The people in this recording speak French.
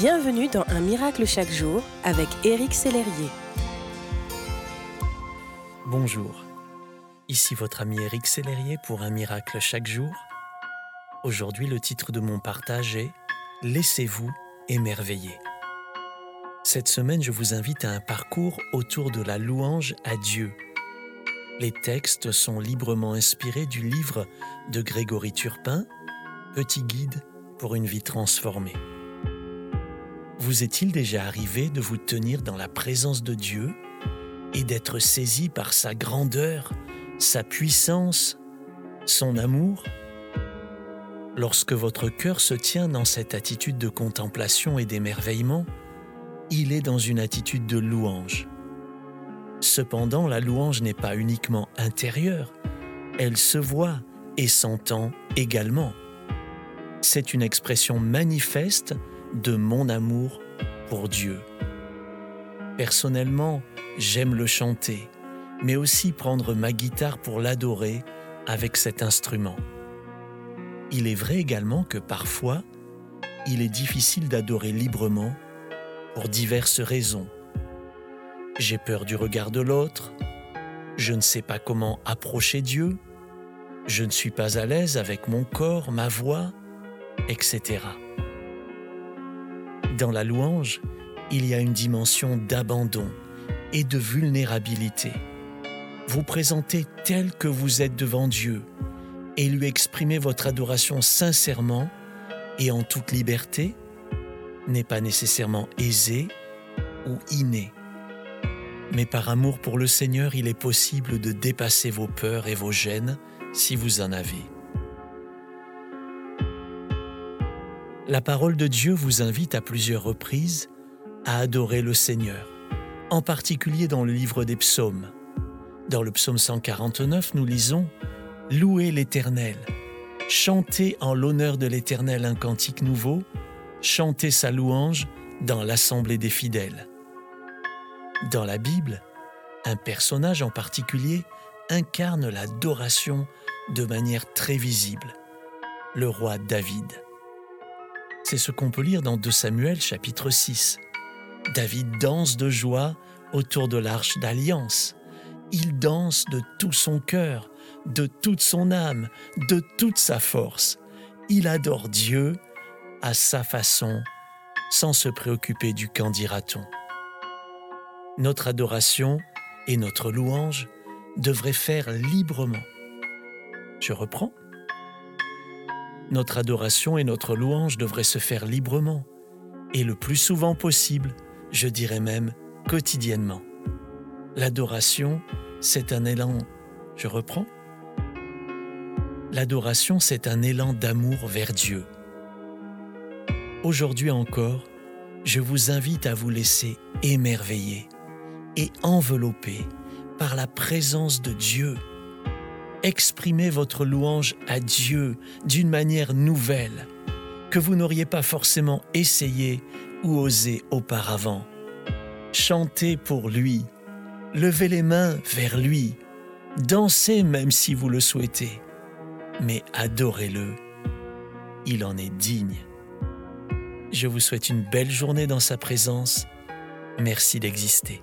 Bienvenue dans Un miracle chaque jour avec Éric Sellerier. Bonjour, ici votre ami Éric Sellerier pour Un miracle chaque jour. Aujourd'hui, le titre de mon partage est Laissez-vous émerveiller. Cette semaine, je vous invite à un parcours autour de la louange à Dieu. Les textes sont librement inspirés du livre de Grégory Turpin, Petit guide pour une vie transformée. Vous est-il déjà arrivé de vous tenir dans la présence de Dieu et d'être saisi par sa grandeur, sa puissance, son amour? Lorsque votre cœur se tient dans cette attitude de contemplation et d'émerveillement, il est dans une attitude de louange. Cependant, la louange n'est pas uniquement intérieure, elle se voit et s'entend également. C'est une expression manifeste de mon amour pour Dieu. Personnellement, j'aime le chanter, mais aussi prendre ma guitare pour l'adorer avec cet instrument. Il est vrai également que parfois, il est difficile d'adorer librement pour diverses raisons. J'ai peur du regard de l'autre, je ne sais pas comment approcher Dieu, je ne suis pas à l'aise avec mon corps, ma voix, etc. Dans la louange, il y a une dimension d'abandon et de vulnérabilité. Vous présentez tel que vous êtes devant Dieu et lui exprimer votre adoration sincèrement et en toute liberté n'est pas nécessairement aisé ou inné. Mais par amour pour le Seigneur, il est possible de dépasser vos peurs et vos gênes si vous en avez. La parole de Dieu vous invite à plusieurs reprises à adorer le Seigneur, en particulier dans le livre des psaumes. Dans le psaume 149, nous lisons Louez l'Éternel, chantez en l'honneur de l'Éternel un cantique nouveau, chantez sa louange dans l'assemblée des fidèles. Dans la Bible, un personnage en particulier incarne l'adoration de manière très visible, le roi David. C'est ce qu'on peut lire dans 2 Samuel chapitre 6. David danse de joie autour de l'arche d'alliance. Il danse de tout son cœur, de toute son âme, de toute sa force. Il adore Dieu à sa façon, sans se préoccuper du qu'en dira-t-on. Notre adoration et notre louange devraient faire librement. Je reprends notre adoration et notre louange devraient se faire librement, et le plus souvent possible, je dirais même quotidiennement. L'adoration, c'est un élan, je reprends, L'adoration, c'est un élan d'amour vers Dieu. Aujourd'hui encore, je vous invite à vous laisser émerveiller et envelopper par la présence de Dieu exprimez votre louange à Dieu d'une manière nouvelle que vous n'auriez pas forcément essayé ou osé auparavant. Chantez pour lui, levez les mains vers lui, dansez même si vous le souhaitez, mais adorez-le, il en est digne. Je vous souhaite une belle journée dans sa présence. Merci d'exister.